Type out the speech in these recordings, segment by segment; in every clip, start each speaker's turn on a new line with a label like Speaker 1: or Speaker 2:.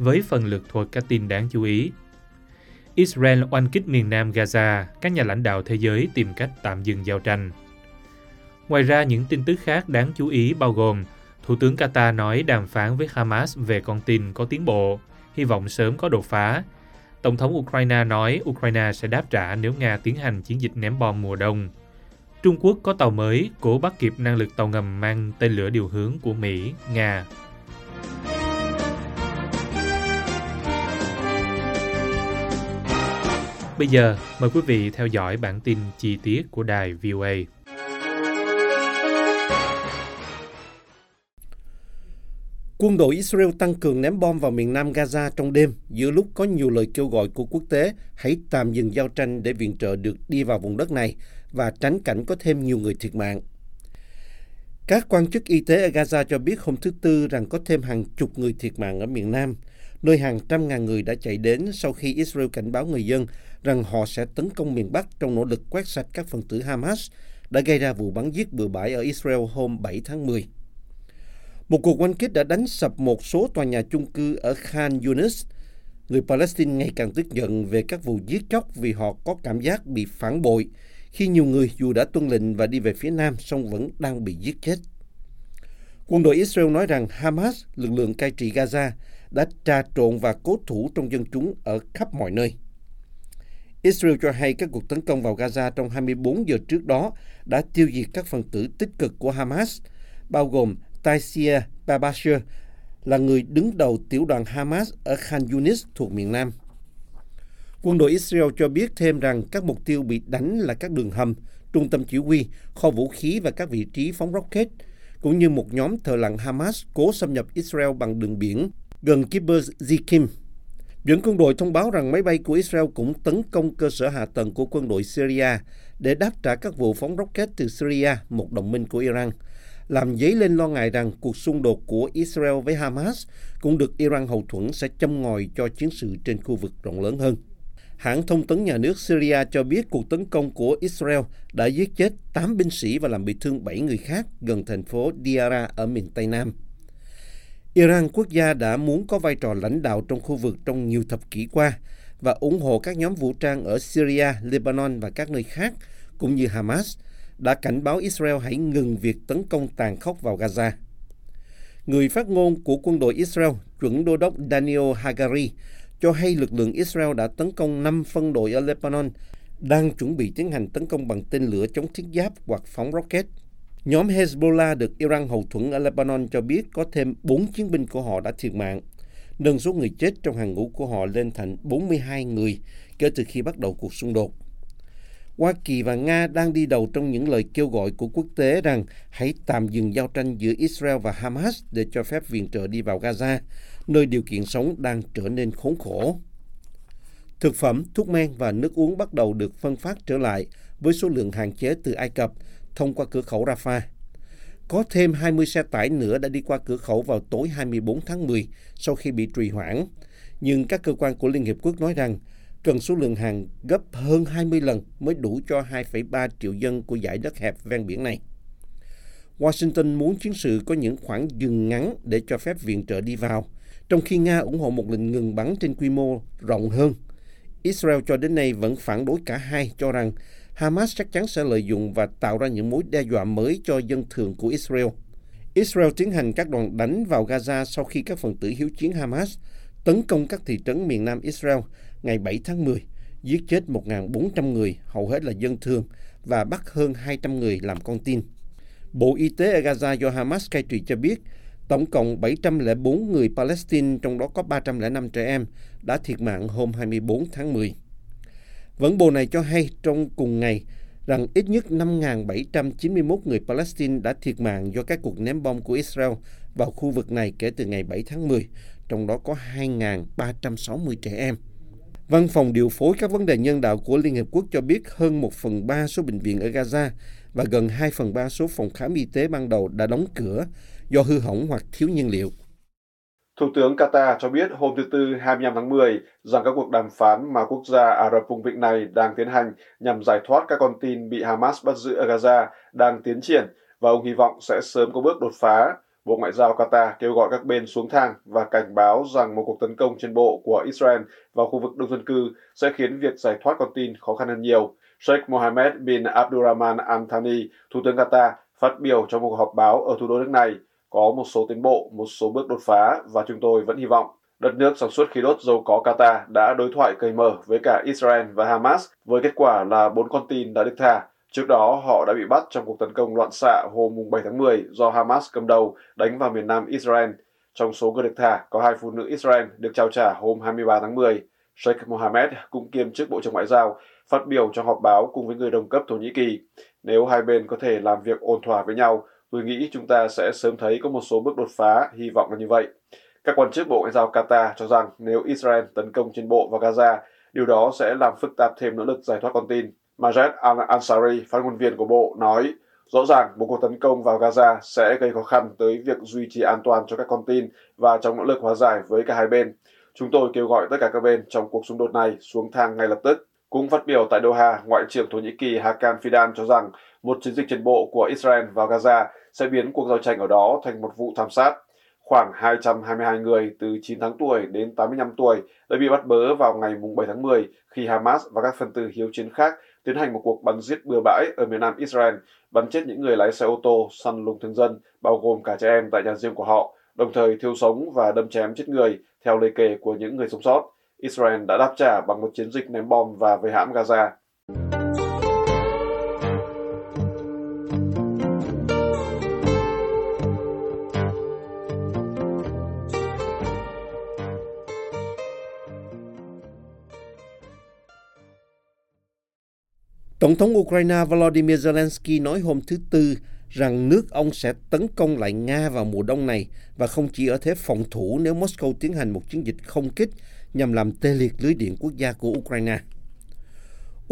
Speaker 1: với phần lượt thuật các tin đáng chú ý. Israel oanh kích miền nam Gaza, các nhà lãnh đạo thế giới tìm cách tạm dừng giao tranh. Ngoài ra, những tin tức khác đáng chú ý bao gồm Thủ tướng Qatar nói đàm phán với Hamas về con tin có tiến bộ, hy vọng sớm có đột phá. Tổng thống Ukraine nói Ukraine sẽ đáp trả nếu Nga tiến hành chiến dịch ném bom mùa đông. Trung Quốc có tàu mới cố bắt kịp năng lực tàu ngầm mang tên lửa điều hướng của Mỹ, Nga. Bây giờ, mời quý vị theo dõi bản tin chi tiết của đài VOA.
Speaker 2: Quân đội Israel tăng cường ném bom vào miền nam Gaza trong đêm giữa lúc có nhiều lời kêu gọi của quốc tế hãy tạm dừng giao tranh để viện trợ được đi vào vùng đất này và tránh cảnh có thêm nhiều người thiệt mạng. Các quan chức y tế ở Gaza cho biết hôm thứ Tư rằng có thêm hàng chục người thiệt mạng ở miền Nam, nơi hàng trăm ngàn người đã chạy đến sau khi Israel cảnh báo người dân rằng họ sẽ tấn công miền Bắc trong nỗ lực quét sạch các phần tử Hamas đã gây ra vụ bắn giết bừa bãi ở Israel hôm 7 tháng 10. Một cuộc oanh kích đã đánh sập một số tòa nhà chung cư ở Khan Yunis. Người Palestine ngày càng tức giận về các vụ giết chóc vì họ có cảm giác bị phản bội khi nhiều người dù đã tuân lệnh và đi về phía nam song vẫn đang bị giết chết. Quân đội Israel nói rằng Hamas, lực lượng cai trị Gaza, đã trà trộn và cố thủ trong dân chúng ở khắp mọi nơi. Israel cho hay các cuộc tấn công vào Gaza trong 24 giờ trước đó đã tiêu diệt các phần tử tích cực của Hamas, bao gồm Taisia Babashir, là người đứng đầu tiểu đoàn Hamas ở Khan Yunis thuộc miền Nam. Quân đội Israel cho biết thêm rằng các mục tiêu bị đánh là các đường hầm, trung tâm chỉ huy, kho vũ khí và các vị trí phóng rocket, cũng như một nhóm thợ lặn Hamas cố xâm nhập Israel bằng đường biển gần Kibbutz Zikim. Viện quân đội thông báo rằng máy bay của Israel cũng tấn công cơ sở hạ tầng của quân đội Syria để đáp trả các vụ phóng rocket từ Syria, một đồng minh của Iran, làm dấy lên lo ngại rằng cuộc xung đột của Israel với Hamas cũng được Iran hậu thuẫn sẽ châm ngòi cho chiến sự trên khu vực rộng lớn hơn. Hãng thông tấn nhà nước Syria cho biết cuộc tấn công của Israel đã giết chết 8 binh sĩ và làm bị thương 7 người khác gần thành phố Diara ở miền Tây Nam. Iran quốc gia đã muốn có vai trò lãnh đạo trong khu vực trong nhiều thập kỷ qua và ủng hộ các nhóm vũ trang ở Syria, Lebanon và các nơi khác, cũng như Hamas, đã cảnh báo Israel hãy ngừng việc tấn công tàn khốc vào Gaza. Người phát ngôn của quân đội Israel, chuẩn đô đốc Daniel Hagari, cho hay lực lượng Israel đã tấn công 5 phân đội ở Lebanon đang chuẩn bị tiến hành tấn công bằng tên lửa chống thiết giáp hoặc phóng rocket. Nhóm Hezbollah được Iran hậu thuẫn ở Lebanon cho biết có thêm 4 chiến binh của họ đã thiệt mạng, nâng số người chết trong hàng ngũ của họ lên thành 42 người kể từ khi bắt đầu cuộc xung đột. Hoa Kỳ và Nga đang đi đầu trong những lời kêu gọi của quốc tế rằng hãy tạm dừng giao tranh giữa Israel và Hamas để cho phép viện trợ đi vào Gaza, nơi điều kiện sống đang trở nên khốn khổ. Thực phẩm, thuốc men và nước uống bắt đầu được phân phát trở lại với số lượng hạn chế từ Ai Cập thông qua cửa khẩu Rafah. Có thêm 20 xe tải nữa đã đi qua cửa khẩu vào tối 24 tháng 10 sau khi bị trì hoãn. Nhưng các cơ quan của Liên Hiệp Quốc nói rằng cần số lượng hàng gấp hơn 20 lần mới đủ cho 2,3 triệu dân của giải đất hẹp ven biển này. Washington muốn chiến sự có những khoảng dừng ngắn để cho phép viện trợ đi vào, trong khi Nga ủng hộ một lệnh ngừng bắn trên quy mô rộng hơn. Israel cho đến nay vẫn phản đối cả hai cho rằng Hamas chắc chắn sẽ lợi dụng và tạo ra những mối đe dọa mới cho dân thường của Israel. Israel tiến hành các đòn đánh vào Gaza sau khi các phần tử hiếu chiến Hamas tấn công các thị trấn miền nam Israel ngày 7 tháng 10, giết chết 1.400 người, hầu hết là dân thường, và bắt hơn 200 người làm con tin. Bộ Y tế ở Gaza do Hamas cai trị cho biết, tổng cộng 704 người Palestine, trong đó có 305 trẻ em, đã thiệt mạng hôm 24 tháng 10. Vẫn bộ này cho hay trong cùng ngày rằng ít nhất 5.791 người Palestine đã thiệt mạng do các cuộc ném bom của Israel vào khu vực này kể từ ngày 7 tháng 10, trong đó có 2.360 trẻ em. Văn phòng điều phối các vấn đề nhân đạo của Liên Hiệp Quốc cho biết hơn 1 phần 3 số bệnh viện ở Gaza và gần 2 phần 3 số phòng khám y tế ban đầu đã đóng cửa do hư hỏng hoặc thiếu nhiên liệu.
Speaker 3: Thủ tướng Qatar cho biết hôm thứ Tư 25 tháng 10 rằng các cuộc đàm phán mà quốc gia Ả Rập Vùng Vịnh này đang tiến hành nhằm giải thoát các con tin bị Hamas bắt giữ ở Gaza đang tiến triển và ông hy vọng sẽ sớm có bước đột phá. Bộ Ngoại giao Qatar kêu gọi các bên xuống thang và cảnh báo rằng một cuộc tấn công trên bộ của Israel vào khu vực đông dân cư sẽ khiến việc giải thoát con tin khó khăn hơn nhiều. Sheikh Mohammed bin Abdulrahman Al Thani, Thủ tướng Qatar, phát biểu trong một họp báo ở thủ đô nước này có một số tiến bộ, một số bước đột phá và chúng tôi vẫn hy vọng. Đất nước sản xuất khí đốt dầu có Qatar đã đối thoại cởi mở với cả Israel và Hamas với kết quả là bốn con tin đã được thả. Trước đó, họ đã bị bắt trong cuộc tấn công loạn xạ hôm 7 tháng 10 do Hamas cầm đầu đánh vào miền nam Israel. Trong số người được thả, có hai phụ nữ Israel được trao trả hôm 23 tháng 10. Sheikh Mohammed cũng kiêm chức Bộ trưởng Ngoại giao, phát biểu trong họp báo cùng với người đồng cấp Thổ Nhĩ Kỳ. Nếu hai bên có thể làm việc ổn thỏa với nhau, Tôi nghĩ chúng ta sẽ sớm thấy có một số bước đột phá, hy vọng là như vậy. Các quan chức Bộ Ngoại giao Qatar cho rằng nếu Israel tấn công trên bộ vào Gaza, điều đó sẽ làm phức tạp thêm nỗ lực giải thoát con tin. Majed Al-Ansari, phát ngôn viên của Bộ, nói Rõ ràng, một cuộc tấn công vào Gaza sẽ gây khó khăn tới việc duy trì an toàn cho các con tin và trong nỗ lực hòa giải với cả hai bên. Chúng tôi kêu gọi tất cả các bên trong cuộc xung đột này xuống thang ngay lập tức. Cũng phát biểu tại Doha, Ngoại trưởng Thổ Nhĩ Kỳ Hakan Fidan cho rằng một chiến dịch trên bộ của Israel vào Gaza sẽ biến cuộc giao tranh ở đó thành một vụ thảm sát. Khoảng 222 người từ 9 tháng tuổi đến 85 tuổi đã bị bắt bớ vào ngày 7 tháng 10 khi Hamas và các phần tử hiếu chiến khác tiến hành một cuộc bắn giết bừa bãi ở miền nam Israel, bắn chết những người lái xe ô tô, săn lùng thương dân, bao gồm cả trẻ em tại nhà riêng của họ, đồng thời thiêu sống và đâm chém chết người, theo lời kể của những người sống sót. Israel đã đáp trả bằng một chiến dịch ném bom và vây hãm Gaza.
Speaker 2: Tổng thống Ukraine Volodymyr Zelensky nói hôm thứ Tư rằng nước ông sẽ tấn công lại Nga vào mùa đông này và không chỉ ở thế phòng thủ nếu Moscow tiến hành một chiến dịch không kích nhằm làm tê liệt lưới điện quốc gia của Ukraine.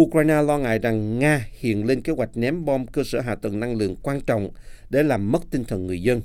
Speaker 2: Ukraine lo ngại rằng Nga hiện lên kế hoạch ném bom cơ sở hạ tầng năng lượng quan trọng để làm mất tinh thần người dân.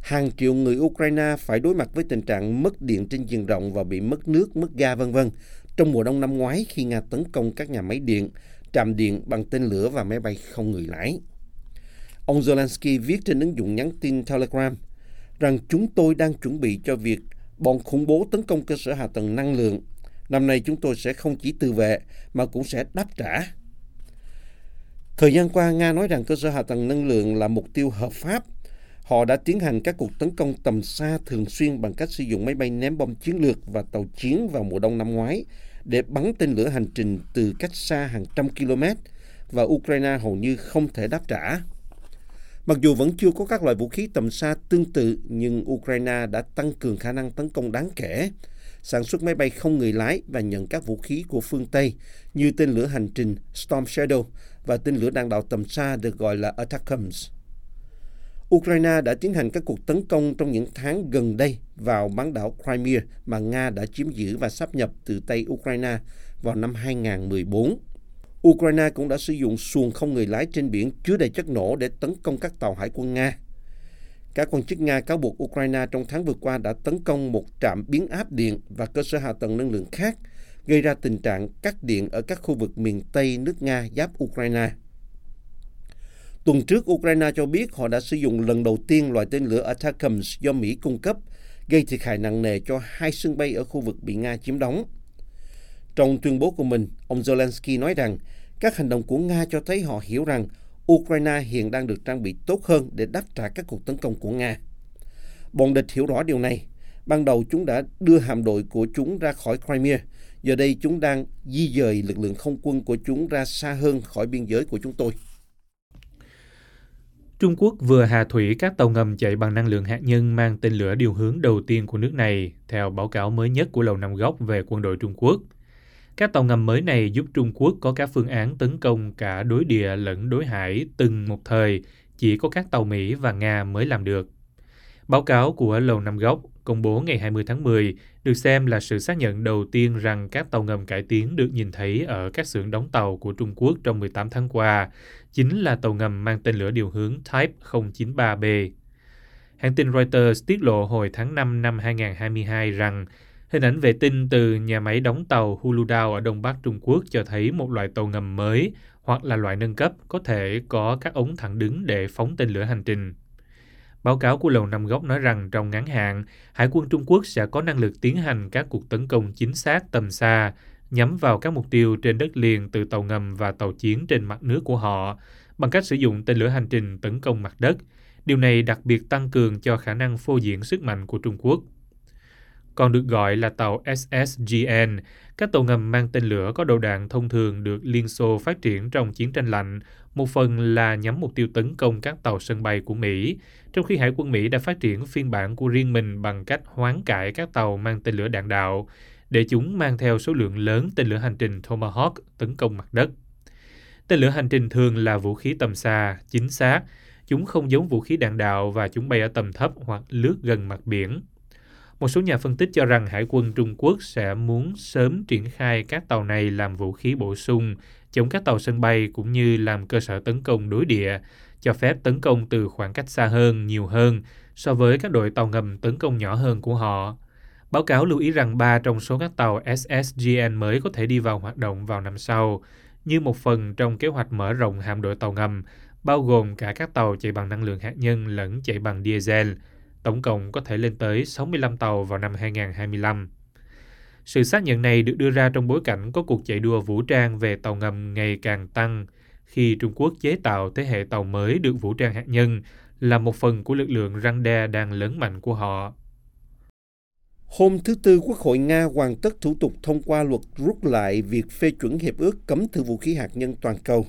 Speaker 2: Hàng triệu người Ukraine phải đối mặt với tình trạng mất điện trên diện rộng và bị mất nước, mất ga vân vân trong mùa đông năm ngoái khi Nga tấn công các nhà máy điện, trạm điện bằng tên lửa và máy bay không người lái. Ông Zelensky viết trên ứng dụng nhắn tin Telegram rằng chúng tôi đang chuẩn bị cho việc bọn khủng bố tấn công cơ sở hạ tầng năng lượng. Năm nay chúng tôi sẽ không chỉ tự vệ mà cũng sẽ đáp trả. Thời gian qua, Nga nói rằng cơ sở hạ tầng năng lượng là mục tiêu hợp pháp. Họ đã tiến hành các cuộc tấn công tầm xa thường xuyên bằng cách sử dụng máy bay ném bom chiến lược và tàu chiến vào mùa đông năm ngoái để bắn tên lửa hành trình từ cách xa hàng trăm km và Ukraine hầu như không thể đáp trả. Mặc dù vẫn chưa có các loại vũ khí tầm xa tương tự, nhưng Ukraine đã tăng cường khả năng tấn công đáng kể, sản xuất máy bay không người lái và nhận các vũ khí của phương Tây như tên lửa hành trình Storm Shadow và tên lửa đạn đạo tầm xa được gọi là ATACMS. Ukraine đã tiến hành các cuộc tấn công trong những tháng gần đây vào bán đảo Crimea mà Nga đã chiếm giữ và sắp nhập từ Tây Ukraine vào năm 2014. Ukraine cũng đã sử dụng xuồng không người lái trên biển chứa đầy chất nổ để tấn công các tàu hải quân Nga. Các quan chức Nga cáo buộc Ukraine trong tháng vừa qua đã tấn công một trạm biến áp điện và cơ sở hạ tầng năng lượng khác, gây ra tình trạng cắt điện ở các khu vực miền Tây nước Nga giáp Ukraine. Tuần trước, Ukraine cho biết họ đã sử dụng lần đầu tiên loại tên lửa ATACMS do Mỹ cung cấp, gây thiệt hại nặng nề cho hai sân bay ở khu vực bị Nga chiếm đóng. Trong tuyên bố của mình, ông Zelensky nói rằng các hành động của Nga cho thấy họ hiểu rằng Ukraine hiện đang được trang bị tốt hơn để đáp trả các cuộc tấn công của Nga. Bọn địch hiểu rõ điều này. Ban đầu chúng đã đưa hạm đội của chúng ra khỏi Crimea. Giờ đây chúng đang di dời lực lượng không quân của chúng ra xa hơn khỏi biên giới của chúng tôi.
Speaker 1: Trung Quốc vừa hạ thủy các tàu ngầm chạy bằng năng lượng hạt nhân mang tên lửa điều hướng đầu tiên của nước này, theo báo cáo mới nhất của Lầu Năm Góc về quân đội Trung Quốc. Các tàu ngầm mới này giúp Trung Quốc có các phương án tấn công cả đối địa lẫn đối hải từng một thời, chỉ có các tàu Mỹ và Nga mới làm được. Báo cáo của Lầu Năm Góc công bố ngày 20 tháng 10 được xem là sự xác nhận đầu tiên rằng các tàu ngầm cải tiến được nhìn thấy ở các xưởng đóng tàu của Trung Quốc trong 18 tháng qua, chính là tàu ngầm mang tên lửa điều hướng Type 093B. Hãng tin Reuters tiết lộ hồi tháng 5 năm 2022 rằng hình ảnh vệ tinh từ nhà máy đóng tàu Huludao ở Đông Bắc Trung Quốc cho thấy một loại tàu ngầm mới hoặc là loại nâng cấp có thể có các ống thẳng đứng để phóng tên lửa hành trình. Báo cáo của Lầu Năm Góc nói rằng trong ngắn hạn, Hải quân Trung Quốc sẽ có năng lực tiến hành các cuộc tấn công chính xác tầm xa, nhắm vào các mục tiêu trên đất liền từ tàu ngầm và tàu chiến trên mặt nước của họ, bằng cách sử dụng tên lửa hành trình tấn công mặt đất. Điều này đặc biệt tăng cường cho khả năng phô diễn sức mạnh của Trung Quốc. Còn được gọi là tàu SSGN, các tàu ngầm mang tên lửa có đầu đạn thông thường được Liên Xô phát triển trong chiến tranh lạnh, một phần là nhắm mục tiêu tấn công các tàu sân bay của Mỹ, trong khi Hải quân Mỹ đã phát triển phiên bản của riêng mình bằng cách hoán cải các tàu mang tên lửa đạn đạo, để chúng mang theo số lượng lớn tên lửa hành trình Tomahawk tấn công mặt đất. Tên lửa hành trình thường là vũ khí tầm xa, chính xác, chúng không giống vũ khí đạn đạo và chúng bay ở tầm thấp hoặc lướt gần mặt biển. Một số nhà phân tích cho rằng Hải quân Trung Quốc sẽ muốn sớm triển khai các tàu này làm vũ khí bổ sung, chống các tàu sân bay cũng như làm cơ sở tấn công đối địa, cho phép tấn công từ khoảng cách xa hơn, nhiều hơn so với các đội tàu ngầm tấn công nhỏ hơn của họ. Báo cáo lưu ý rằng ba trong số các tàu SSGN mới có thể đi vào hoạt động vào năm sau, như một phần trong kế hoạch mở rộng hạm đội tàu ngầm, bao gồm cả các tàu chạy bằng năng lượng hạt nhân lẫn chạy bằng diesel. Tổng cộng có thể lên tới 65 tàu vào năm 2025. Sự xác nhận này được đưa ra trong bối cảnh có cuộc chạy đua vũ trang về tàu ngầm ngày càng tăng, khi Trung Quốc chế tạo thế hệ tàu mới được vũ trang hạt nhân là một phần của lực lượng răng đe đang lớn mạnh của họ.
Speaker 2: Hôm thứ Tư, Quốc hội Nga hoàn tất thủ tục thông qua luật rút lại việc phê chuẩn hiệp ước cấm thử vũ khí hạt nhân toàn cầu,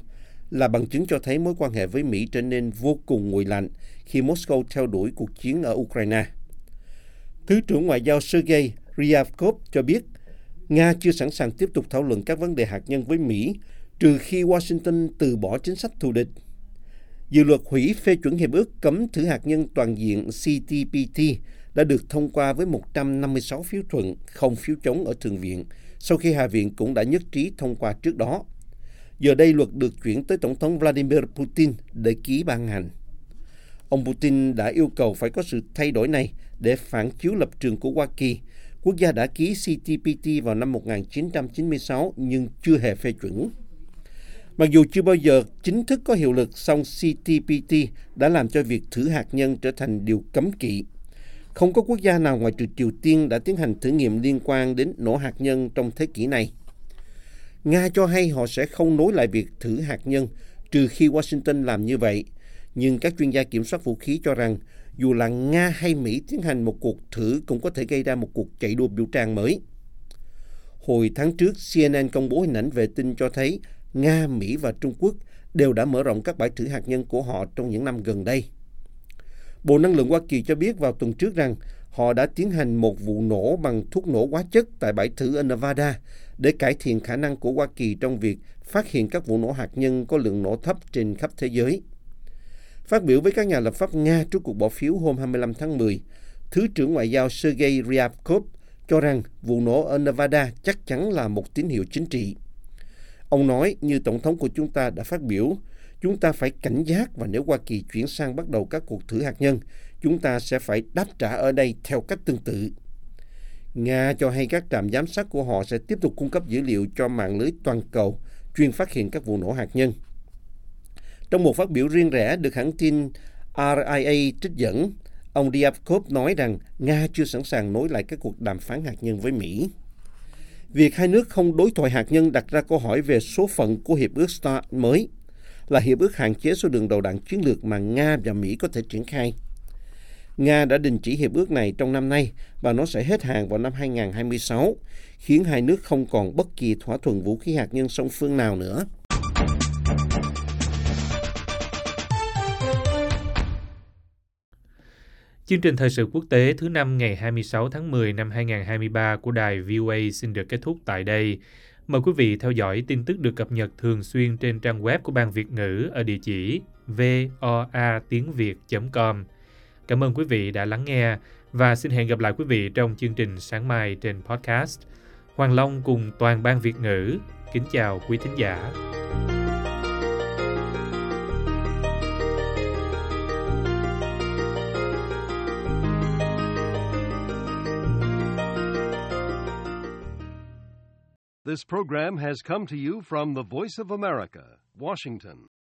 Speaker 2: là bằng chứng cho thấy mối quan hệ với Mỹ trở nên vô cùng nguội lạnh khi Moscow theo đuổi cuộc chiến ở Ukraine. Thứ trưởng Ngoại giao Sergei Ryabkov cho biết Nga chưa sẵn sàng tiếp tục thảo luận các vấn đề hạt nhân với Mỹ trừ khi Washington từ bỏ chính sách thù địch. Dự luật hủy phê chuẩn hiệp ước cấm thử hạt nhân toàn diện CTPT đã được thông qua với 156 phiếu thuận, không phiếu chống ở Thượng viện, sau khi Hạ viện cũng đã nhất trí thông qua trước đó. Giờ đây luật được chuyển tới Tổng thống Vladimir Putin để ký ban hành. Ông Putin đã yêu cầu phải có sự thay đổi này để phản chiếu lập trường của Hoa Kỳ. Quốc gia đã ký CTPT vào năm 1996 nhưng chưa hề phê chuẩn. Mặc dù chưa bao giờ chính thức có hiệu lực, song CTPT đã làm cho việc thử hạt nhân trở thành điều cấm kỵ. Không có quốc gia nào ngoài trừ Triều Tiên đã tiến hành thử nghiệm liên quan đến nổ hạt nhân trong thế kỷ này. Nga cho hay họ sẽ không nối lại việc thử hạt nhân trừ khi Washington làm như vậy. Nhưng các chuyên gia kiểm soát vũ khí cho rằng dù là Nga hay Mỹ tiến hành một cuộc thử cũng có thể gây ra một cuộc chạy đua biểu trang mới. Hồi tháng trước, CNN công bố hình ảnh vệ tinh cho thấy Nga, Mỹ và Trung Quốc đều đã mở rộng các bãi thử hạt nhân của họ trong những năm gần đây. Bộ Năng lượng Hoa Kỳ cho biết vào tuần trước rằng họ đã tiến hành một vụ nổ bằng thuốc nổ hóa chất tại bãi thử ở Nevada để cải thiện khả năng của Hoa Kỳ trong việc phát hiện các vụ nổ hạt nhân có lượng nổ thấp trên khắp thế giới. Phát biểu với các nhà lập pháp Nga trước cuộc bỏ phiếu hôm 25 tháng 10, Thứ trưởng Ngoại giao Sergei Ryabkov cho rằng vụ nổ ở Nevada chắc chắn là một tín hiệu chính trị. Ông nói, như Tổng thống của chúng ta đã phát biểu, chúng ta phải cảnh giác và nếu Hoa Kỳ chuyển sang bắt đầu các cuộc thử hạt nhân, chúng ta sẽ phải đáp trả ở đây theo cách tương tự. Nga cho hay các trạm giám sát của họ sẽ tiếp tục cung cấp dữ liệu cho mạng lưới toàn cầu chuyên phát hiện các vụ nổ hạt nhân. Trong một phát biểu riêng rẽ được hãng tin RIA trích dẫn, ông Ryabkov nói rằng Nga chưa sẵn sàng nối lại các cuộc đàm phán hạt nhân với Mỹ. Việc hai nước không đối thoại hạt nhân đặt ra câu hỏi về số phận của Hiệp ước START mới, là hiệp ước hạn chế số đường đầu đạn chiến lược mà Nga và Mỹ có thể triển khai. Nga đã đình chỉ hiệp ước này trong năm nay và nó sẽ hết hạn vào năm 2026, khiến hai nước không còn bất kỳ thỏa thuận vũ khí hạt nhân song phương nào nữa.
Speaker 1: Chương trình thời sự quốc tế thứ năm ngày 26 tháng 10 năm 2023 của đài VOA xin được kết thúc tại đây. Mời quý vị theo dõi tin tức được cập nhật thường xuyên trên trang web của Ban Việt ngữ ở địa chỉ voa tiếng việt.com Cảm ơn quý vị đã lắng nghe và xin hẹn gặp lại quý vị trong chương trình sáng mai trên podcast. Hoàng Long cùng toàn ban Việt ngữ kính chào quý thính giả.
Speaker 4: This program has come to you from the Voice of America, Washington.